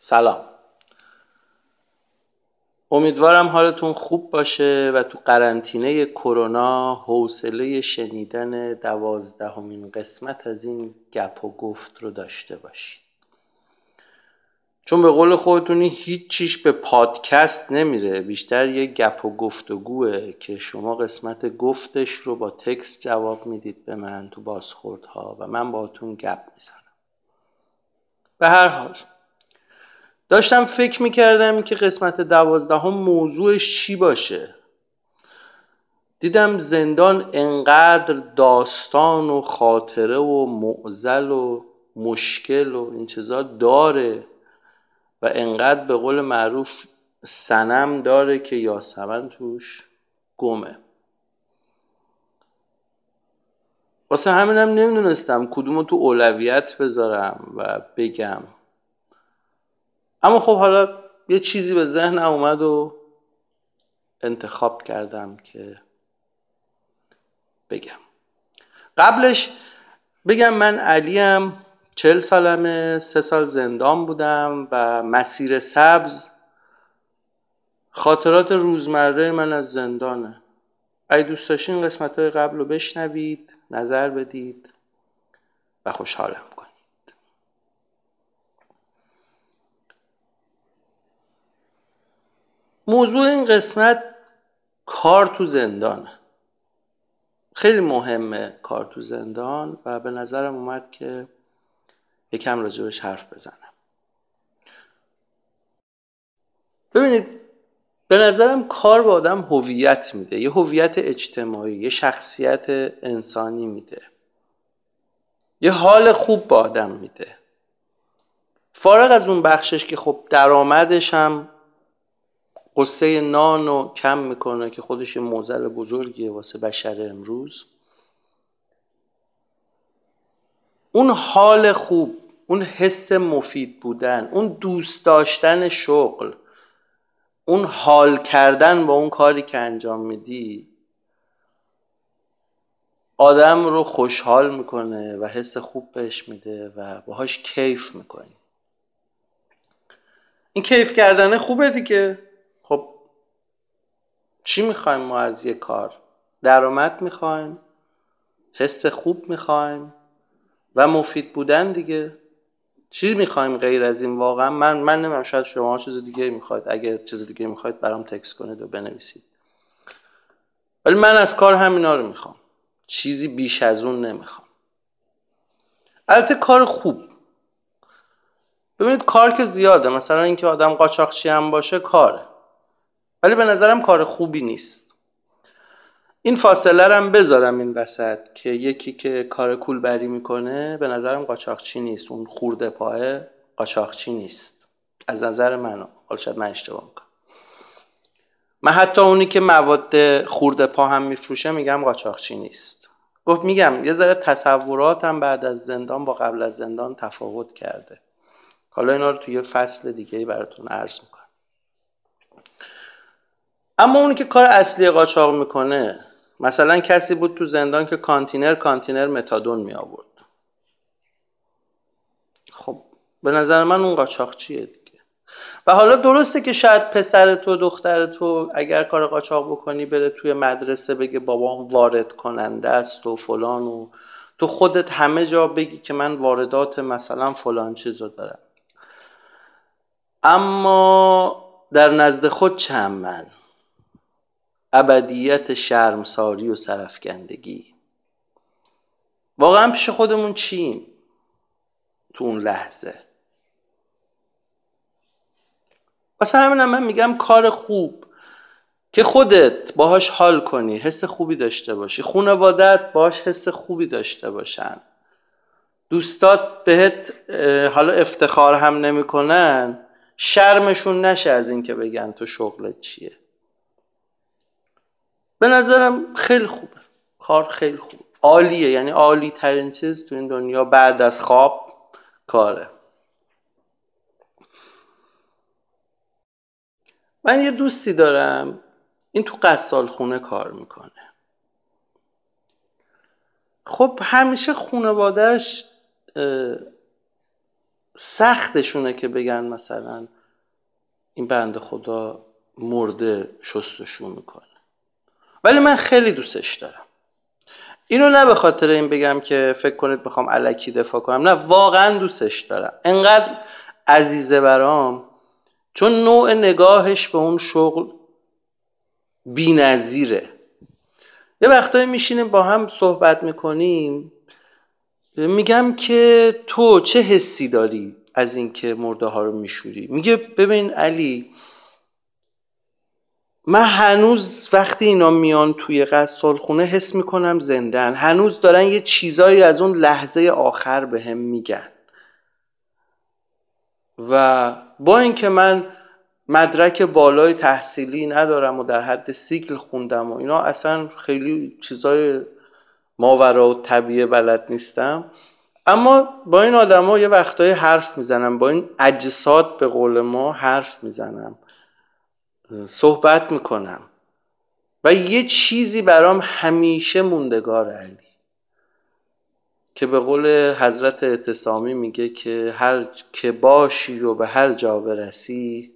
سلام. امیدوارم حالتون خوب باشه و تو قرنطینه کرونا حوصله شنیدن دوازدهمین قسمت از این گپ و گفت رو داشته باشید. چون به قول خودتونی هیچ چیش به پادکست نمیره بیشتر یه گپ و گفتگوه که شما قسمت گفتش رو با تکست جواب می‌دید به من تو بازخوردها و من باهاتون گپ می‌زنم. به هر حال داشتم فکر می‌کردم که قسمت دوازدهم موضوعش چی باشه. دیدم زندان انقدر داستان و خاطره و معزل و مشکل و این چیزا داره و انقدر به قول معروف سنم داره که یاسمن توش گمه. واسه همینم نمی‌دونستم کدومو تو اولویت بذارم و بگم. اما خب حالا یه چیزی به ذهن اومد و انتخاب کردم که بگم. قبلش بگم من علیم چل سالمه سه سال زندان بودم و مسیر سبز خاطرات روزمره من از زندانه. اگه دوست داشتین قسمت های قبل رو بشنوید نظر بدید و خوشحالم کنید موضوع این قسمت کار تو زندانه خیلی مهمه کار تو زندان و به نظرم اومد که یکم راجبش حرف بزنم. ببینید به نظرم کار به آدم هویت میده یه هویت اجتماعی یه شخصیت انسانی میده. یه حال خوب به آدم میده. فارغ از اون بخشش که خب درآمدش هم قصه نان رو کم می‌کنه که خودش موزل بزرگیه واسه بشر امروز. اون حال خوب اون حس مفید بودن اون دوست داشتن شغل اون حال کردن با اون کاری که انجام میدی آدم رو خوشحال می‌کنه و حس خوب بهش میده و باهاش کیف می‌کنی. این کیف کردن خوبه دیگه. چی می‌خوایم ما از یه کار؟ درآمد می‌خوایم؟ حس خوب می‌خوایم؟ و مفید بودن دیگه؟ چی می‌خوایم غیر از این؟ واقعا من من نمیم شاید شما چیز دیگه می‌خواید. اگه چیز دیگه می‌خواید برام تکس کنید و بنویسید. ولی من از کار همینا رو می‌خوام. چیزی بیش از اون نمی‌خوام. البته کار خوب. ببینید کار که زیاده. مثلا اینکه آدم قاچاقچی هم باشه کاره. ولی به نظرم کار خوبی نیست. این فاصله هم بذارم این وسط که یکی که کار کولبری می‌کنه به نظرم قاچاقچی نیست. اون خورده پاه قاچاقچی نیست. از نظر من حالا شاید من اشتباه می‌کنم. من حتی اونی که مواد خورده پا هم میفروشه میگم قاچاقچی نیست. گفت میگم یه ذره تصوراتم بعد از زندان با قبل از زندان تفاوت کرده. حالا اینا رو توی فصل دیگه براتون عرض می‌کنم. اما اونی که کار اصلی قاچاق می‌کنه مثلا کسی بود تو زندان که کانتینر کانتینر متادون می آورد خب به نظر من اون قاچاق چیه دیگه؟ و حالا درسته که شاید پسر تو دختر تو اگر کار قاچاق بکنی بره توی مدرسه بگه بابام وارد کننده است و فلان و تو خودت همه جا بگی که من واردات مثلا فلان چیزو دارم. اما در نزد خود چند من؟ ابدیت شرمساری و سرفکندگی واقعا پیش خودمون چیم تو اون لحظه؟ واسه همینم من میگم کار خوب که خودت باهاش حال کنی حس خوبی داشته باشی. خانوادت باهاش حس خوبی داشته باشن. دوستات بهت حالا افتخار هم نمی‌کنن. شرمشون نشه از اینکه بگن تو شغلت چیه. به نظرم خیلی خوبه. کار خیلی خوب. عالیه. یعنی عالی ترین چیز تو این دنیا بعد از خواب کاره. من یه دوستی دارم. این تو قصال خونه کار می‌کنه. خب همیشه خانوادهش سختشونه که بگن مثلا این بند خدا مرده شستشو می‌کنه. ولی من خیلی دوستش دارم. اینو نه به خاطر این بگم که فکر کنید بخوام علکی دفاع کنم. نه واقعا دوستش دارم. انقدر عزیزه برام چون نوع نگاهش به اون شغل بی نظیره. یه وقتایی میشینیم با هم صحبت می‌کنیم میگم که تو چه حسی داری از اینکه مرده ها رو میشوری؟ میگه ببین علی من هنوز وقتی اینا میان توی قصال خونه حس می‌کنم زندن هنوز دارن یه چیزایی از اون لحظه آخر به هم میگن. و با اینکه من مدرک بالای تحصیلی ندارم و در حد سیکل خوندم و اینا اصلا خیلی چیزای ماورا و طبیعه بلد نیستم. اما با این آدما یه وقتایی حرف می‌زنم با این اجساد به قول ما حرف می‌زنم. صحبت می‌کنم. و یه چیزی برام همیشه موندگار علی که به قول حضرت اعتصامی میگه که هر که باشی و به هر جا برسی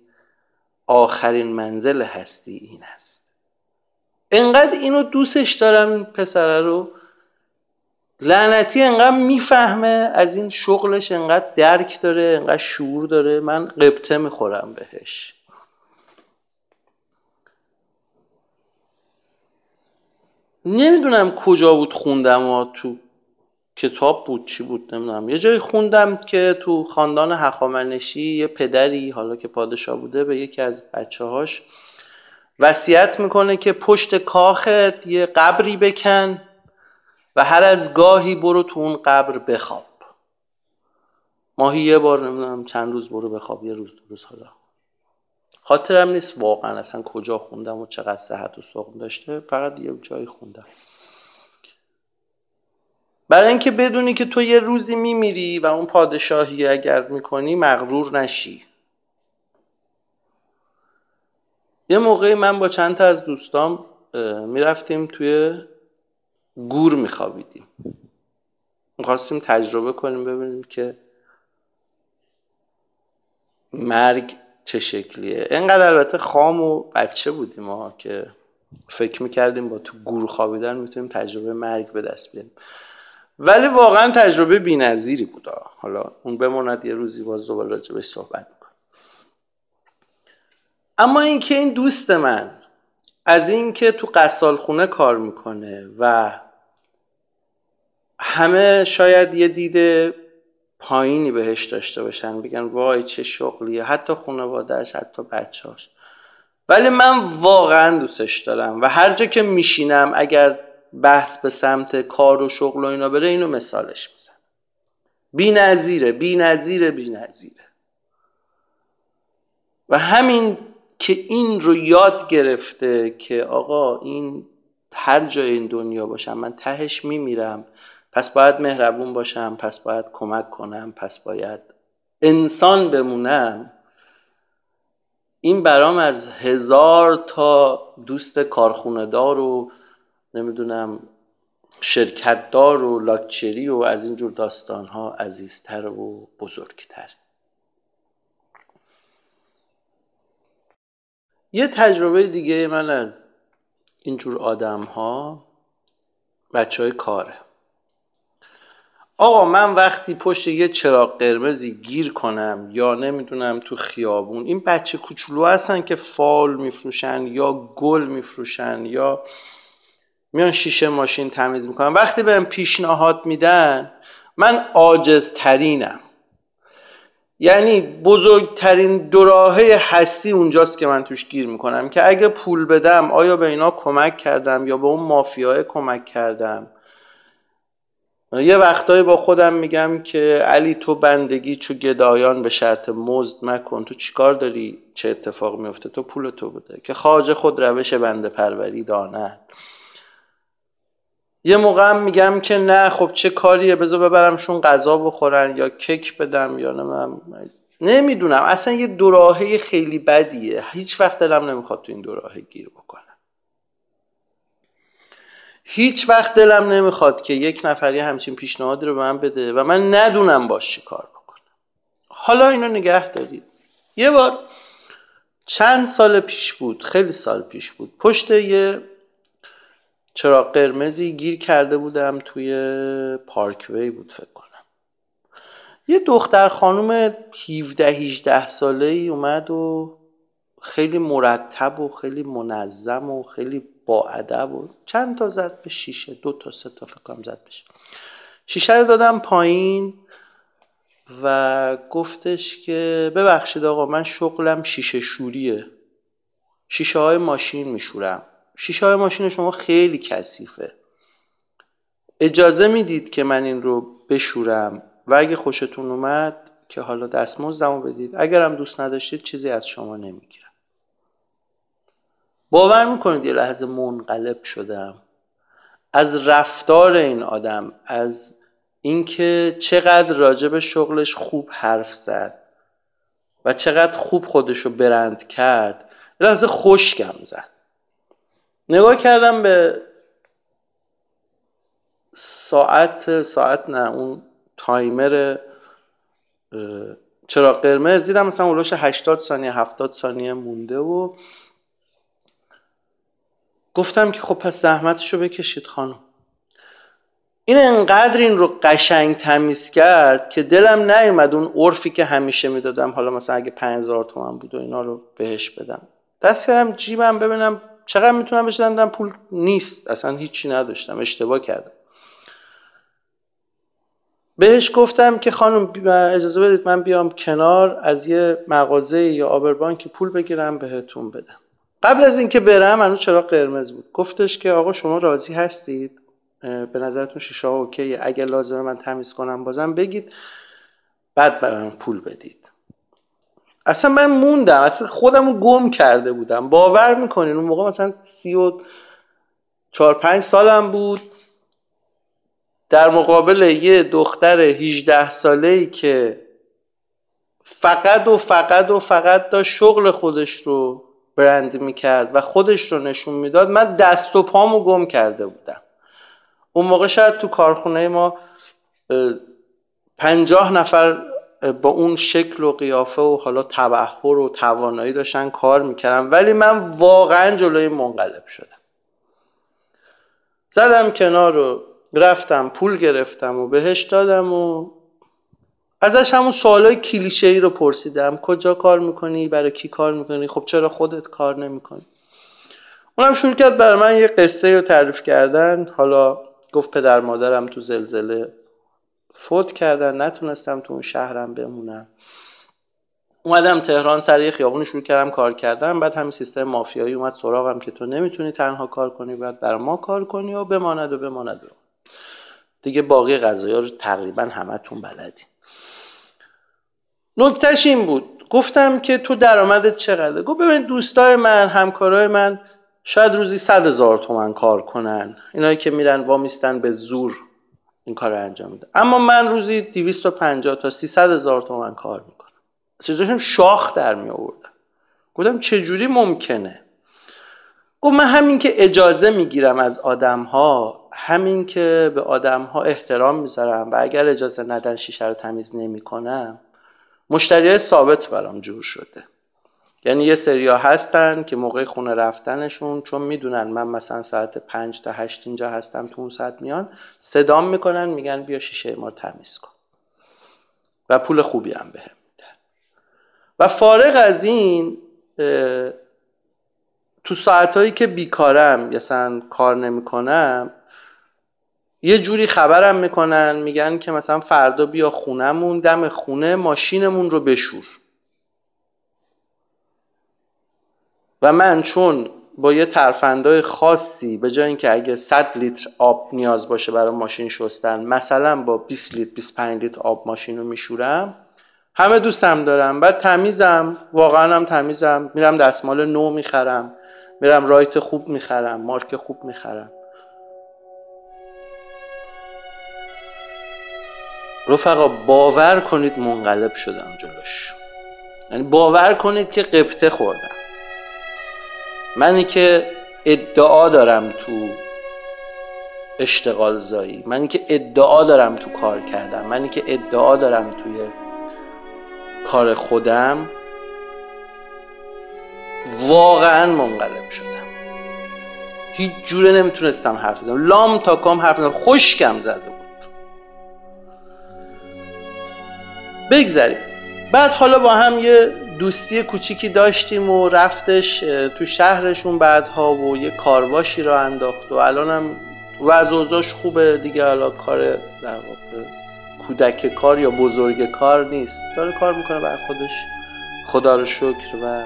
آخرین منزل هستی این است انقدر اینو دوستش دارم این پسره رو لعنتی انقدر می‌فهمه از این شغلش انقدر درک داره انقدر شعور داره. من قبطه می‌خورم بهش. نمی‌دونم کجا بود خوندم و تو کتاب بود چی بود نمی‌دونم. یه جایی خوندم که تو خاندان هخامنشی یه پدری حالا که پادشاه بوده به یکی از بچه هاش وصیت می‌کنه که پشت کاخت یه قبری بکن و هر از گاهی برو تو اون قبر بخواب. ماهی یه بار نمی‌دونم چند روز برو بخواب یه روز دو روز حالا خاطرم نیست واقعا اصلا کجا خوندم و چقدر صحت و سقم داشته فقط یه جایی خوندم. برای اینکه بدونی که تو یه روزی میمیری و اون پادشاهی اگر می‌کنی مغرور نشی. یه موقعی من با چند تا از دوستام می‌رفتیم توی گور میخوابیدیم. می‌خواستیم تجربه کنیم ببینیم که مرگ چه شکلیه؟ اینقدر البته خام و بچه بودیم ما که فکر می‌کردیم با تو گور خوابیدن می‌تونیم تجربه مرگ به دست بیاریم. ولی واقعا تجربه بینظیری بود حالا اون بماند یه روزی باز دوباره راجبش صحبت می‌کنم. اما اینکه این دوست من از اینکه تو قصال خونه کار می‌کنه و همه شاید یه دیده پایینی بهش داشته باشن بگن وای چه شغلیه حتی خانوادهش حتی بچهاش. ولی من واقعا دوستش دارم و هر جا که میشینم اگر بحث به سمت کار و شغل و اینا بره اینو مثالش میزن بی نظیره بی نظیره بی نظیره و همین که این رو یاد گرفته که آقا این هر جای این دنیا باشم من تهش میمیرم. پس باید مهربون باشم پس باید کمک کنم پس باید انسان بمونم. این برام از هزار تا دوست کارخونه دار و نمی‌دونم شرکتدار و لاکچری و از اینجور داستان ها عزیزتر و بزرگتر. یه تجربه دیگه من از اینجور آدم ها بچه های کاره. آقا من وقتی پشت یه چراغ قرمزی گیر کنم یا نمی‌دونم تو خیابون این بچه کوچولو هستن که فال میفروشن یا گل میفروشن یا میان شیشه ماشین تمیز می‌کنن. وقتی بهم پیشنهاد میدن من عاجزترینم. یعنی بزرگترین دوراهه هستی اونجاست که من توش گیر می‌کنم که اگه پول بدم آیا به اینا کمک کردم یا به اون مافیای کمک کردم؟ یه وقتایی با خودم میگم که علی تو بندگی چو گدایان به شرط مزد مکن. تو چیکار داری؟ چه اتفاق میفته؟ تو پول تو بده که خواجه خود روش بنده پروری داند. یه موقع میگم که نه خب چه کاریه؟ بذار ببرمشون غذا بخورن یا کیک بدم یا نمیم. نمی‌دونم. اصلا یه دوراهه خیلی بدیه. هیچ وقت دلم نمی‌خواد تو این دوراهه گیر بکنم. هیچ وقت دلم نمی‌خواد که یک نفری همچین پیشنهادی رو به من بده و من ندونم باش چی کار بکنم. حالا اینو نگه دارید. یه بار چند سال پیش بود خیلی سال پیش بود پشت یه چراغ قرمزی گیر کرده بودم توی پارکوی بود فکر کنم. یه دختر خانوم 17 18 ساله ای اومد و خیلی مرتب و خیلی منظم و خیلی ادب و چند تا زد به شیشه دو تا سه تا فکر کنم زد بشه شیشه رو دادم پایین و گفتش که ببخشید آقا من شغلم شیشه شوریه. شیشه های ماشین میشورم. شیشه های ماشین شما خیلی کثیفه. اجازه می‌دید که من این رو بشورم؟ و اگه خوشتون اومد که حالا دستمزدمو بدید. اگرم دوست نداشتید چیزی از شما نمی‌گیرم. باور می‌کنید یه لحظه منقلب شدم. از رفتار این آدم از اینکه چقدر راجب شغلش خوب حرف زد و چقدر خوب خودشو برند کرد یه لحظه خوشگم زد. نگاه کردم به ساعت ساعت نه اون تایمر چرا قرمز دیدم مثلا اولوش 80 ثانیه 70 ثانیه مونده و گفتم که خب پس زحمتشو بکشید خانم. این انقدر این رو قشنگ تمیز کرد که دلم نیومد اون عرفی که همیشه می‌دادم. حالا مثلا اگه 5000 تومن بود و اینا رو بهش بدم. دست کردم جیبم ببینم چقدر می‌تونم بهش بدم. پول نیست. اصلا هیچی نداشتم. اشتباه کردم. بهش گفتم که خانم اجازه بدید من بیام کنار از یه مغازه یا آبربانک پول بگیرم بهتون بدم. قبل از اینکه برم هنوز چرا قرمز بود. گفتش که آقا شما راضی هستید؟ به نظرتون شیشه ها اوکیه؟ اگر لازمه من تمیز کنم بازم بگید. بعد برام پول بدید. اصلا من موندم. اصلا خودم رو گم کرده بودم. باور می‌کنین؟ اون موقع مثلا سی و چهار پنج سالم بود. در مقابل یه دختر 18 ساله ای که فقط و فقط و فقط داشت شغل خودش رو برند می‌کرد و خودش رو نشون می‌داد من دست و پامو گم کرده بودم. اون موقع شاید تو کارخونه ما پنجاه نفر با اون شکل و قیافه و حالا تبهر و توانایی داشتن کار می‌کردن ولی من واقعا جلوی منقلب شدم. زدم کنار رو رفتم پول گرفتم و بهش دادم و ازش همون سوالای کلیشه ای رو پرسیدم. کجا کار می‌کنی؟ برای کی کار می‌کنی؟ خب چرا خودت کار نمی‌کنی؟ اونم شروع کرد برای من یه قصه رو تعریف کردن. حالا گفت پدر مادرم تو زلزله فوت کردن. نتونستم تو اون شهرم بمونم. اومدم تهران سر یه خیابون شروع کردم کار کردم بعد همین سیستم مافیایی اومد سراغم که تو نمی‌تونی تنها کار کنی بعد بر ما کار کنی و بماند و بماند. و دیگه باقی قضايا رو تقریبا همتون بلدین. نکتهش این بود. گفتم که تو درآمدت چقدره؟ گفت ببین دوستای من همکارای من شاید روزی صد هزار تومن کار کنن. اینایی که میرن وامیستن به زور این کار رو انجام میده اما من روزی 250 تا 300 هزار تومن کار می‌کنم. چیزاشون شاخ در می آوردم گفتم چجوری ممکنه؟ گفت من همین که اجازه می‌گیرم از آدم ها همین که به آدم ها احترام می‌ذارم و اگر اجازه ندن شیشه رو تمیز نمی‌کنم مشتری ثابت برام جور شده. یعنی یه سریا هستن که موقع خونه رفتنشون چون می‌دونن من مثلا ساعت پنج تا هشت اینجا هستم تو اون ساعت میان صدام می‌کنن میگن بیا شیشه ما تمیز کن. و پول خوبی هم بهم میدن. و فارغ از این تو ساعتهایی که بیکارم مثلا کار نمی‌کنم یه جوری خبرم می‌کنن میگن که مثلا فردا بیا خونهمون دم خونه ماشینمون رو بشور. و من چون با یه ترفندای خاصی به جای اینکه اگه 100 لیتر آب نیاز باشه برای ماشین شستن مثلا با 20 لیتر 25 لیتر آب ماشین رو میشورم همه دوستم دارم. بعد تمیزم واقعا هم تمیزم. میرم دستمال نو می‌خرم میرم رایت خوب می‌خرم مارک خوب می‌خرم. رفقا باور کنید منقلب شدم جلوش. یعنی باور کنید که قبطه خوردم. منی که ادعا دارم تو اشتغال زایی منی که ادعا دارم تو کار کردم منی که ادعا دارم توی کار خودم واقعا منقلب شدم. هیچ جوره نمی‌تونستم حرف بزنم. لام تا کام حرف بزنم. خشکم زده بود بگذاریم بعد حالا با هم یه دوستی کوچیکی داشتیم و رفتش تو شهرشون بعدها و یه کارواشی را انداخت و الانم وضع خوبه دیگه. حالا کار در واقع کودک کار یا بزرگ کار نیست. داره کار می‌کنه بر خودش. خدا رو شکر و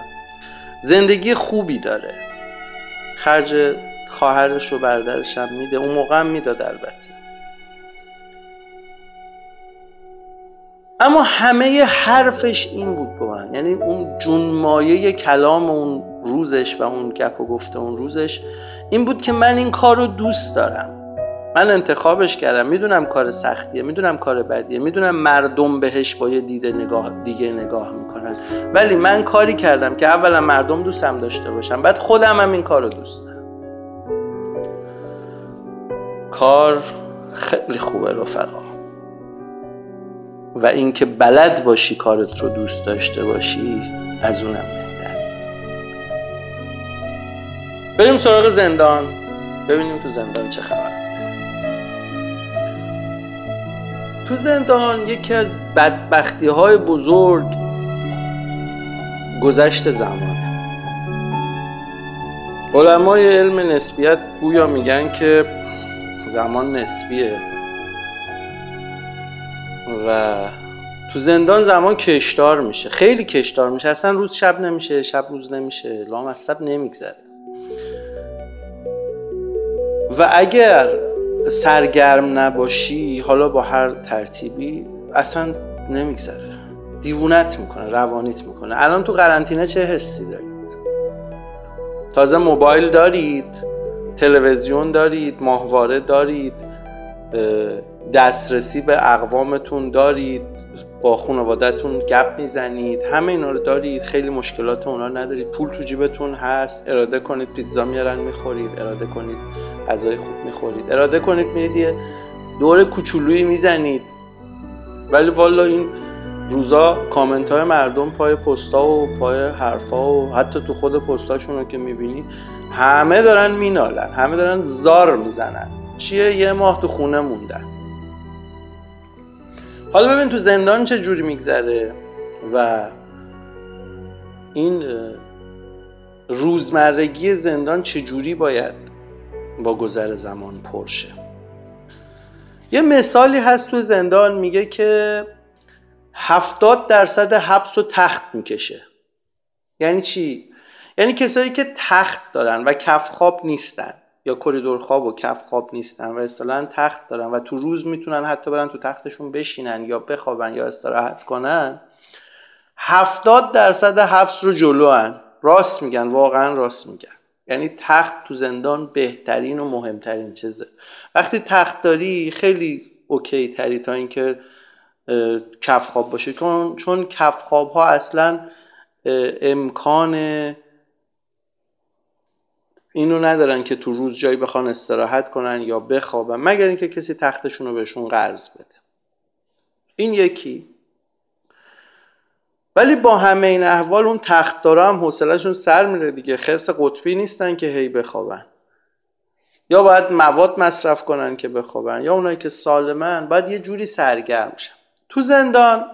زندگی خوبی داره. خرج خواهرش و برادرش هم میده. اون موقع هم می‌داد البته. اما همه حرفش این بود با من. یعنی اون جونمایه کلام اون روزش و اون گپ و گفته اون روزش این بود که من این کار رو دوست دارم. من انتخابش کردم. می‌دونم کار سختیه می‌دونم کار بدیه می‌دونم مردم بهش با یه دیده نگاه دیگه نگاه می‌کنن. ولی من کاری کردم که اولا مردم دوستم داشته باشم بعد خودم هم این کار رو دوست دارم. کار خیلی خوبه رفقا. و اینکه بلد باشی کارت رو دوست داشته باشی از اونم بهتر. بریم سراغ زندان. ببینیم تو زندان چه خبر تو زندان یکی از بدبختی های بزرگ گذشت زمانه. علمای علم نسبیت گویا میگن که زمان نسبیه. و تو زندان زمان کشدار میشه. خیلی کشدار میشه. اصلا روز شب نمیشه شب روز نمیشه. لام از شب نمیگذره. و اگر سرگرم نباشی حالا با هر ترتیبی اصلا نمیگذره. دیوونت می‌کنه روانیت می‌کنه. الان تو قرنطینه چه حسی دارید؟ تازه موبایل دارید تلویزیون دارید ماهواره دارید. دسترسی به اقوامتون دارید با خانوادتون گپ می‌زنید همه اینا رو دارید خیلی مشکلات اونا ندارید. پول تو جیبتون هست اراده کنید پیتزا میارن می‌خورید اراده کنید غذای خوب می‌خورید. اراده کنید میرید یه دور کوچولویی می‌زنید. ولی والا این روزا کامنت های مردم پای پستا و پای حرفا و حتی تو خود پستاشون رو که می‌بینی همه دارن مینالن همه دارن زار می‌زنن. چیه؟ یه ماه تو خونه موندن. حالا ببین تو زندان چه جوری میگذره و این روزمرگی زندان چه جوری باید با گذر زمان پرشه یه مثالی هست تو زندان میگه که هفتاد درصد حبس و تخت می‌کشه. یعنی چی؟ یعنی کسایی که تخت دارن و کف خواب نیستن. یا کریدور خواب و کف خواب نیستن و اصطلاحا تخت دارن و تو روز می‌تونن حتی برن تو تختشون بشینن یا بخوابن یا استراحت کنن هفتاد درصد حبس رو جلوان راست میگن واقعا راست میگن. یعنی تخت تو زندان بهترین و مهمترین چیزه. وقتی تخت داری خیلی اوکی تری تا اینکه کف خواب باشه چون کف خواب ها اصلا امکان اینو ندارن که تو روز جایی بخوان استراحت کنن یا بخوابن مگر اینکه کسی تختشون رو بهشون قرض بده. این یکی. ولی با همه این احوال اون تخت داره هم حوصلهشون سر میره دیگه. خرس قطبی نیستن که هی بخوابن. یا باید مواد مصرف کنن که بخوابن یا اونایی که سالمن باید یه جوری سرگرم شن. تو زندان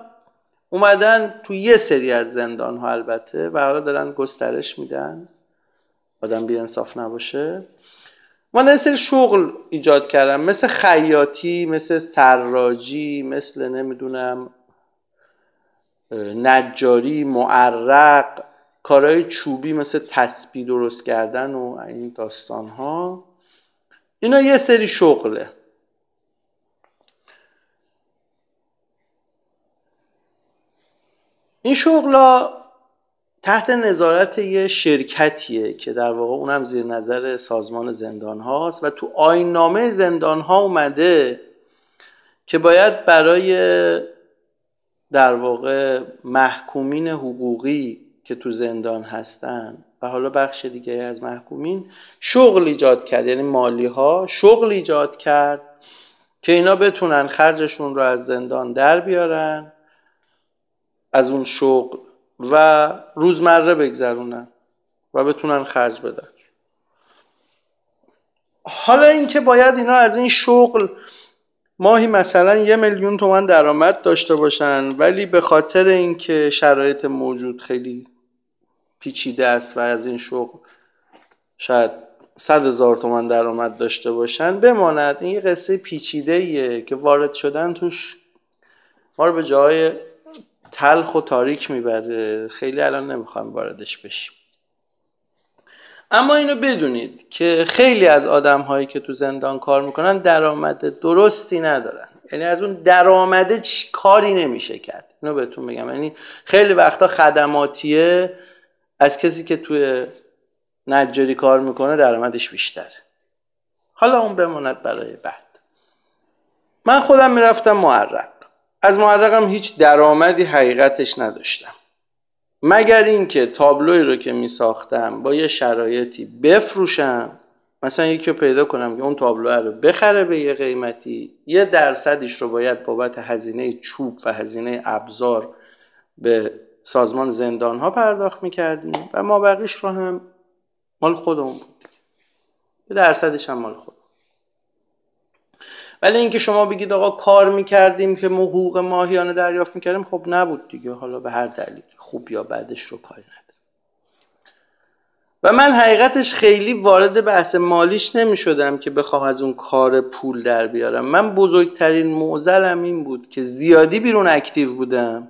اومدن تو یه سری از زندان ها البته و حالا دارن گسترش میدن. آدم بی انصاف نباشه. من یه سری شغل ایجاد کردم. مثل خیاطی مثل سراجی مثل نمی‌دونم نجاری معرق کارهای چوبی مثل تسبیح درست کردن و این داستان ها اینا یه سری شغله. این شغلا تحت نظارت یه شرکتیه که در واقع اونم زیر نظر سازمان زندان هاست و تو آینامه زندان ها اومده که باید برای در واقع محکومین حقوقی که تو زندان هستن و حالا بخش دیگه از محکومین شغل ایجاد کرد یعنی مالی ها شغل ایجاد کرد که اینا بتونن خرجشون رو از زندان در بیارن از اون شغل و روزمره بگذرونن و بتونن خرج بدن. حالا اینکه باید اینا از این شغل ماهی مثلا یه میلیون تومن درآمد داشته باشن ولی به خاطر اینکه شرایط موجود خیلی پیچیده است و از این شغل شاید صد هزار تومن درآمد داشته باشن بماند. این یه قصه پیچیده ایه که وارد شدن توش ما رو به جای تلخ و تاریک می‌بره. خیلی الان نمی‌خوایم واردش بشیم. اما اینو بدونید که خیلی از آدم هایی که تو زندان کار می‌کنن درآمد درستی ندارن. یعنی از اون درآمده کاری نمیشه کرد. اینو بهتون بگم. یعنی خیلی وقتا خدماتیه از کسی که توی نجاری کار می‌کنه درآمدش بیشتره. حالا اون بماند برای بعد. من خودم می‌رفتم معرق از معرقم هیچ درآمدی حقیقتش نداشتم. مگر اینکه تابلوی رو که می ساختم با یه شرایطی بفروشم مثلا یکی رو پیدا کنم که اون تابلو رو بخره به یه قیمتی یه درصدش رو باید بابت هزینه چوب و هزینه ابزار به سازمان زندان ها پرداخت می‌کردیم و ما بقیش رو هم مال خودمون بود. یه درصدش هم مال خود ولی اینکه شما بگید آقا کار می‌کردیم که ما حقوق ماهیانه دریافت می‌کردیم خب نبود دیگه. حالا به هر دلیل خوب یا بعدش رو کاری نداره و من حقیقتش خیلی وارد بحث مالیش نمی شدم که بخوام از اون کار پول در بیارم. من بزرگترین موزلم این بود که زیادی بیرون اکتیو بودم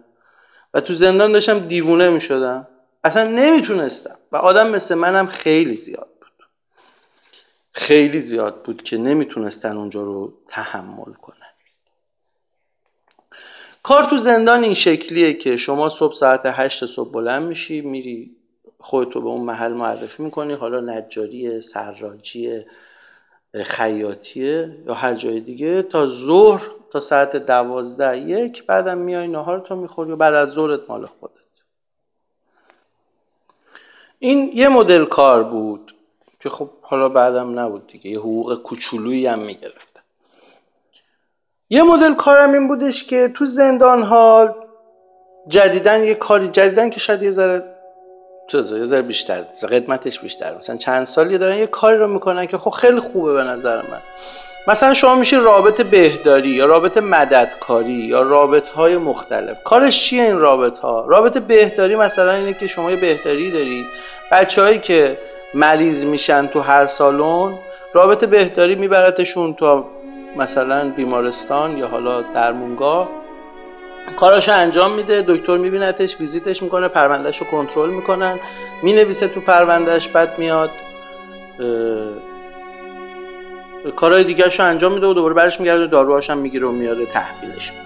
و تو زندان داشتم دیوونه می شدم اصلا نمی‌تونستم. و آدم مثل منم خیلی زیاد. خیلی زیاد بود که نمی‌تونستن اونجا رو تحمل کنن. کار تو زندان این شکلیه که شما صبح ساعت هشت صبح بلند میشی میری خودتو به اون محل معرفی می‌کنی حالا نجاری سراجی خیاطیه یا هر جای دیگه. تا ظهر تا ساعت دوازده یک بعدم میای نهار تو می‌خوری و بعد از ظهرت مال خودت. این یه مدل کار بود. که خب حالا بعدم نبود دیگه. یه حقوق کوچولویی هم می‌گرفتم یه مدل کارم این بودش که تو زندان ها جدیدن یه کاری جدیدن که شاید یه ذره یه ذره بیشتر قدمتش بیشتر. مثلا چند سالی دارن یه کاری رو می‌کنن که خب خیلی خوبه به نظر من. مثلا شما میشه رابط بهداری یا رابط مددکاری یا رابط های مختلف. کارش چیه این رابط ها رابط بهداری مثلا اینه که شما یه بهداری داری بچههایی که مریض میشن تو هر سالن رابط بهداری میبرتشون تو مثلا بیمارستان یا حالا درمونگاه. کاراشو انجام میده دکتر میبینتش ویزیتش می‌کنه پروندهش رو کنترل می‌کنن. می‌نویسه تو پروندهش بعد میاد کارهای دیگه رو انجام میده و دوباره برش میگرده داروهاش هم می‌گیره و میاره تحویلش میده.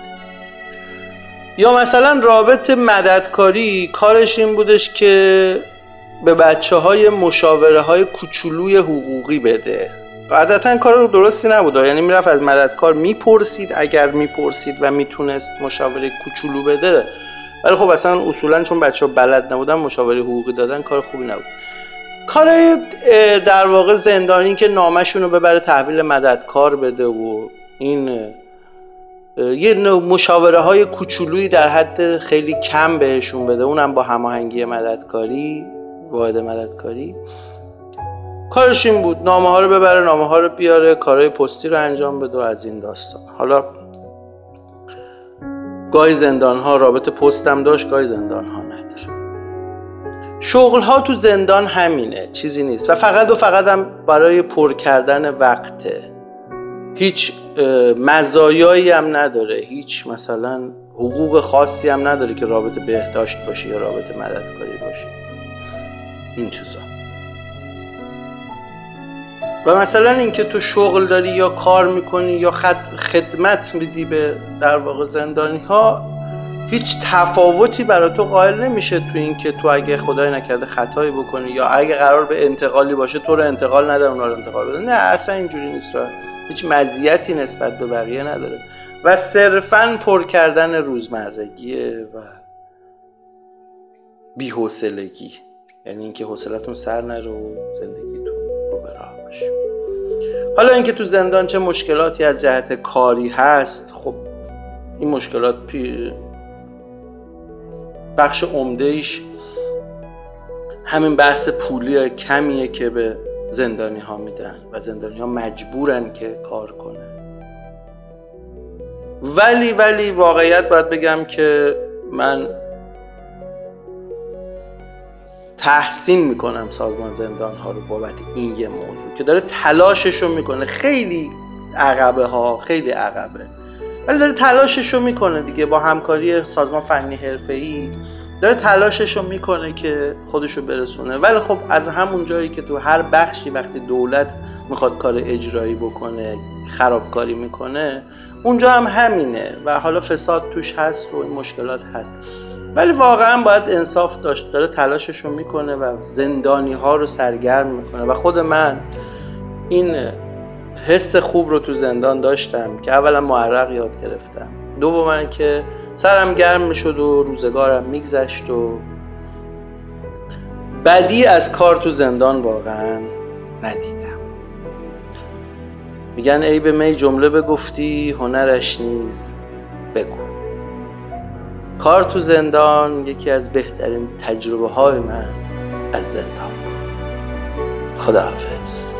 یا مثلا رابط مددکاری کارش این بودش که به بچه های مشاوره های کوچولوی حقوقی بده. قاعدتا کار درستی نبود یعنی می‌رفت از مددکار می‌پرسید اگر می‌پرسید و می‌تونست مشاوره کوچولو بده. ولی خب اصلا اصولا چون بچه ها بلد نبودن مشاوره حقوقی دادن کار خوبی نبود. کار در واقع زندانی که نامشون رو ببره تحویل مددکار بده و این یه مشاوره های کوچولویی در حد خیلی کم بهشون بده. اونم با هماهنگی مددکاری. واحد مددکاری. کارش این بود نامه ها رو ببره نامه ها رو بیاره کارهای پستی رو انجام بده از این داستان. حالا گاهی زندان ها رابط پستم داشت گاهی زندان ها نداره شغل ها تو زندان همینه چیزی نیست. و فقط و فقط هم برای پر کردن وقته. هیچ مزایایی هم نداره. هیچ مثلا حقوق خاصی هم نداره که رابط بهداشت باشه یا رابط مددکاری باشه. این چیزا. و مثلا اینکه تو شغل داری یا کار می‌کنی یا خدمت میدی به در واقع زندانی ها هیچ تفاوتی برای تو قائل نمیشه تو اینکه تو اگه خدای نکرده خطایی بکنی یا اگه قرار به انتقالی باشه تو رو انتقال نده اونا رو انتقال بده. نه اصلا اینجوری نیست هیچ مزیتی نسبت به بقیه نداره. و صرفا پر کردن روزمرگیه و بی‌حوصلگی. یعنی اینکه حوصلتون سر نره و زندگیتون رو به باشه حالا اینکه تو زندان چه مشکلاتی از جهت کاری هست خب این مشکلات پی... بخش عمدهش همین بحث پولی کمیه که به زندانی ها میدن و زندانی ها مجبورن که کار کنن. ولی ولی واقعیت باید بگم که من تحسین می‌کنم سازمان زندان ها رو بابت این یه موضوع که داره تلاشش رو می‌کنه. خیلی عقبه ها خیلی عقبه. ولی داره تلاشش رو می‌کنه دیگه با همکاری سازمان فنی حرفه ای داره تلاشش رو می‌کنه که خودش رو برسونه. ولی خب از همون جایی که تو هر بخشی وقتی دولت می‌خواد کار اجرایی بکنه خرابکاری می‌کنه اونجا هم همینه. و حالا فساد توش هست و این مشکلات هست. ولی واقعا باید انصاف داشت داره تلاشش رو می‌کنه و زندانی ها رو سرگرم می‌کنه. و خود من این حس خوب رو تو زندان داشتم که اولا معرق یاد گرفتم. دوما که سرم گرم می‌شد و روزگارم میگذشت و بدی از کار تو زندان واقعا ندیدم. میگن ای به می جمله بگفتی هنرش نیز بگو. کار تو زندان یکی از بهترین تجربه های من از زندان. خداحافظ.